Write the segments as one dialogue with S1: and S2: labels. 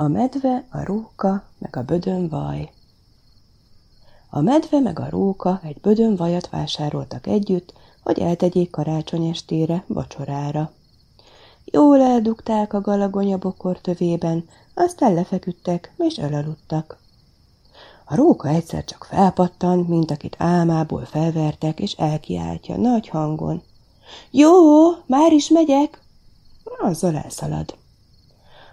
S1: A medve, a róka, meg a bödön vaj. A medve meg a róka egy bödön vajat vásároltak együtt, hogy eltegyék karácsony estére, vacsorára. Jól eldugták a galagonya bokor tövében, aztán lefeküdtek és elaludtak. A róka egyszer csak felpattan, mint akit álmából felvertek, és elkiáltja nagy hangon. Jó, már is megyek! Azzal elszalad.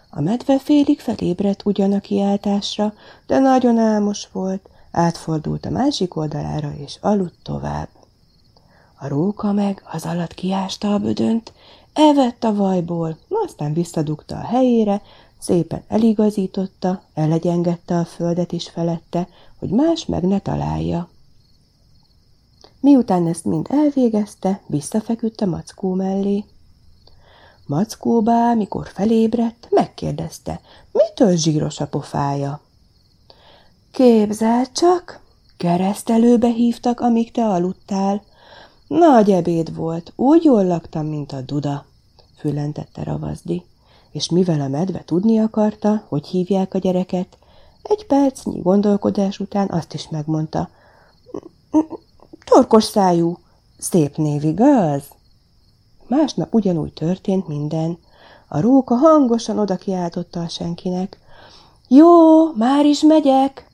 S1: A medve félig felébredt ugyan a kiáltásra, de nagyon álmos volt, átfordult a másik oldalára, és aludt tovább. A róka meg az alatt kiásta a bödönt, elvett a vajból, aztán visszadugta a helyére, szépen eligazította, elegyengette a földet is felette, hogy más meg ne találja. Miután ezt mind elvégezte, visszafeküdt a mackó mellé. Mackóbá, mikor felébredt, megkérdezte, mitől zsíros a pofája. Képzel csak, keresztelőbe hívtak, amíg te aludtál. Nagy ebéd volt, úgy jól laktam, mint a duda, fülentette ravazdi, és mivel a medve tudni akarta, hogy hívják a gyereket, egy percnyi gondolkodás után azt is megmondta. Torkos szájú, szép név, igaz? Másnap ugyanúgy történt minden. A róka hangosan oda kiáltotta a senkinek. Jó, már is megyek!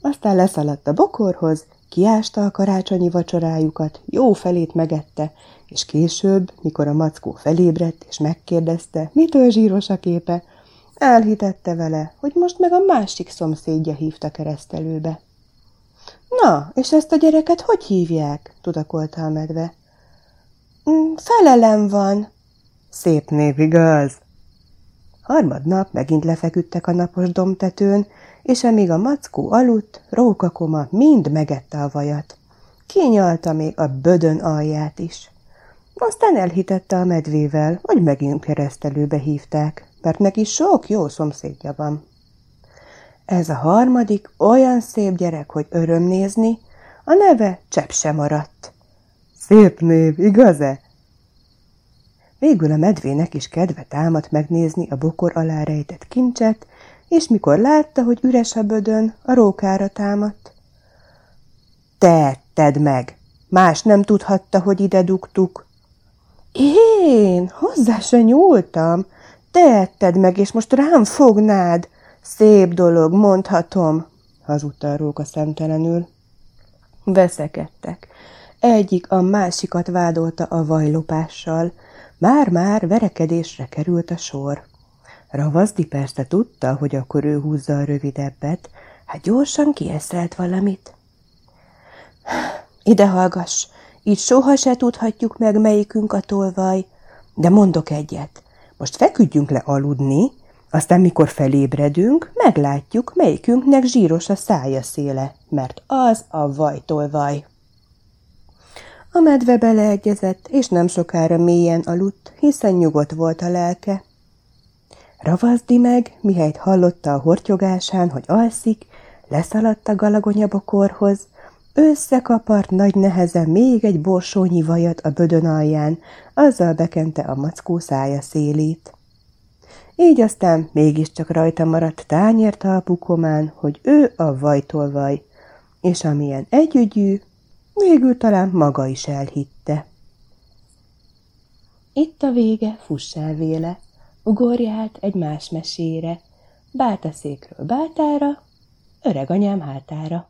S1: Aztán leszaladt a bokorhoz, kiásta a karácsonyi vacsorájukat, jó felét megette, és később, mikor a mackó felébredt és megkérdezte, mitől zsíros a képe, elhitette vele, hogy most meg a másik szomszédja hívta keresztelőbe. Na, és ezt a gyereket hogy hívják? tudakolta a medve. Mm, felelem van. Szép név, igaz? Harmadnap megint lefeküdtek a napos domtetőn, és amíg a mackó aludt, rókakoma mind megette a vajat. Kinyalta még a bödön alját is. Aztán elhitette a medvével, hogy megint keresztelőbe hívták, mert neki sok jó szomszédja van. Ez a harmadik olyan szép gyerek, hogy öröm nézni, a neve csepp sem maradt. Szép név, igaz-e? Végül a medvének is kedve támadt megnézni a bokor alá rejtett kincset, és mikor látta, hogy üres a bödön, a rókára támadt. Te tedd meg! Más nem tudhatta, hogy ide dugtuk. Én? Hozzá se nyúltam. Te etted meg, és most rám fognád. Szép dolog, mondhatom, hazudta a róka szemtelenül. Veszekedtek. Egyik a másikat vádolta a vajlopással. Már-már verekedésre került a sor. Ravazdi persze tudta, hogy akkor ő húzza a rövidebbet, hát gyorsan kieszelt valamit. Ide hallgass, így soha se tudhatjuk meg, melyikünk a tolvaj, de mondok egyet. Most feküdjünk le aludni, aztán mikor felébredünk, meglátjuk, melyikünknek zsíros a szája széle, mert az a vajtolvaj. A medve beleegyezett, és nem sokára mélyen aludt, hiszen nyugodt volt a lelke. Ravazdi meg, mihelyt hallotta a hortyogásán, hogy alszik, leszaladt a galagonyabokorhoz, összekapart nagy nehezen még egy borsónyi vajat a bödön alján, azzal bekente a mackó szája szélét. Így aztán mégiscsak rajta maradt tányért talpukomán, hogy ő a vajtolvaj, és amilyen együgyű, végül talán maga is elhitte. Itt a vége, fuss el véle, ugorj át egy más mesére, bátaszékről bátára, öreg anyám hátára.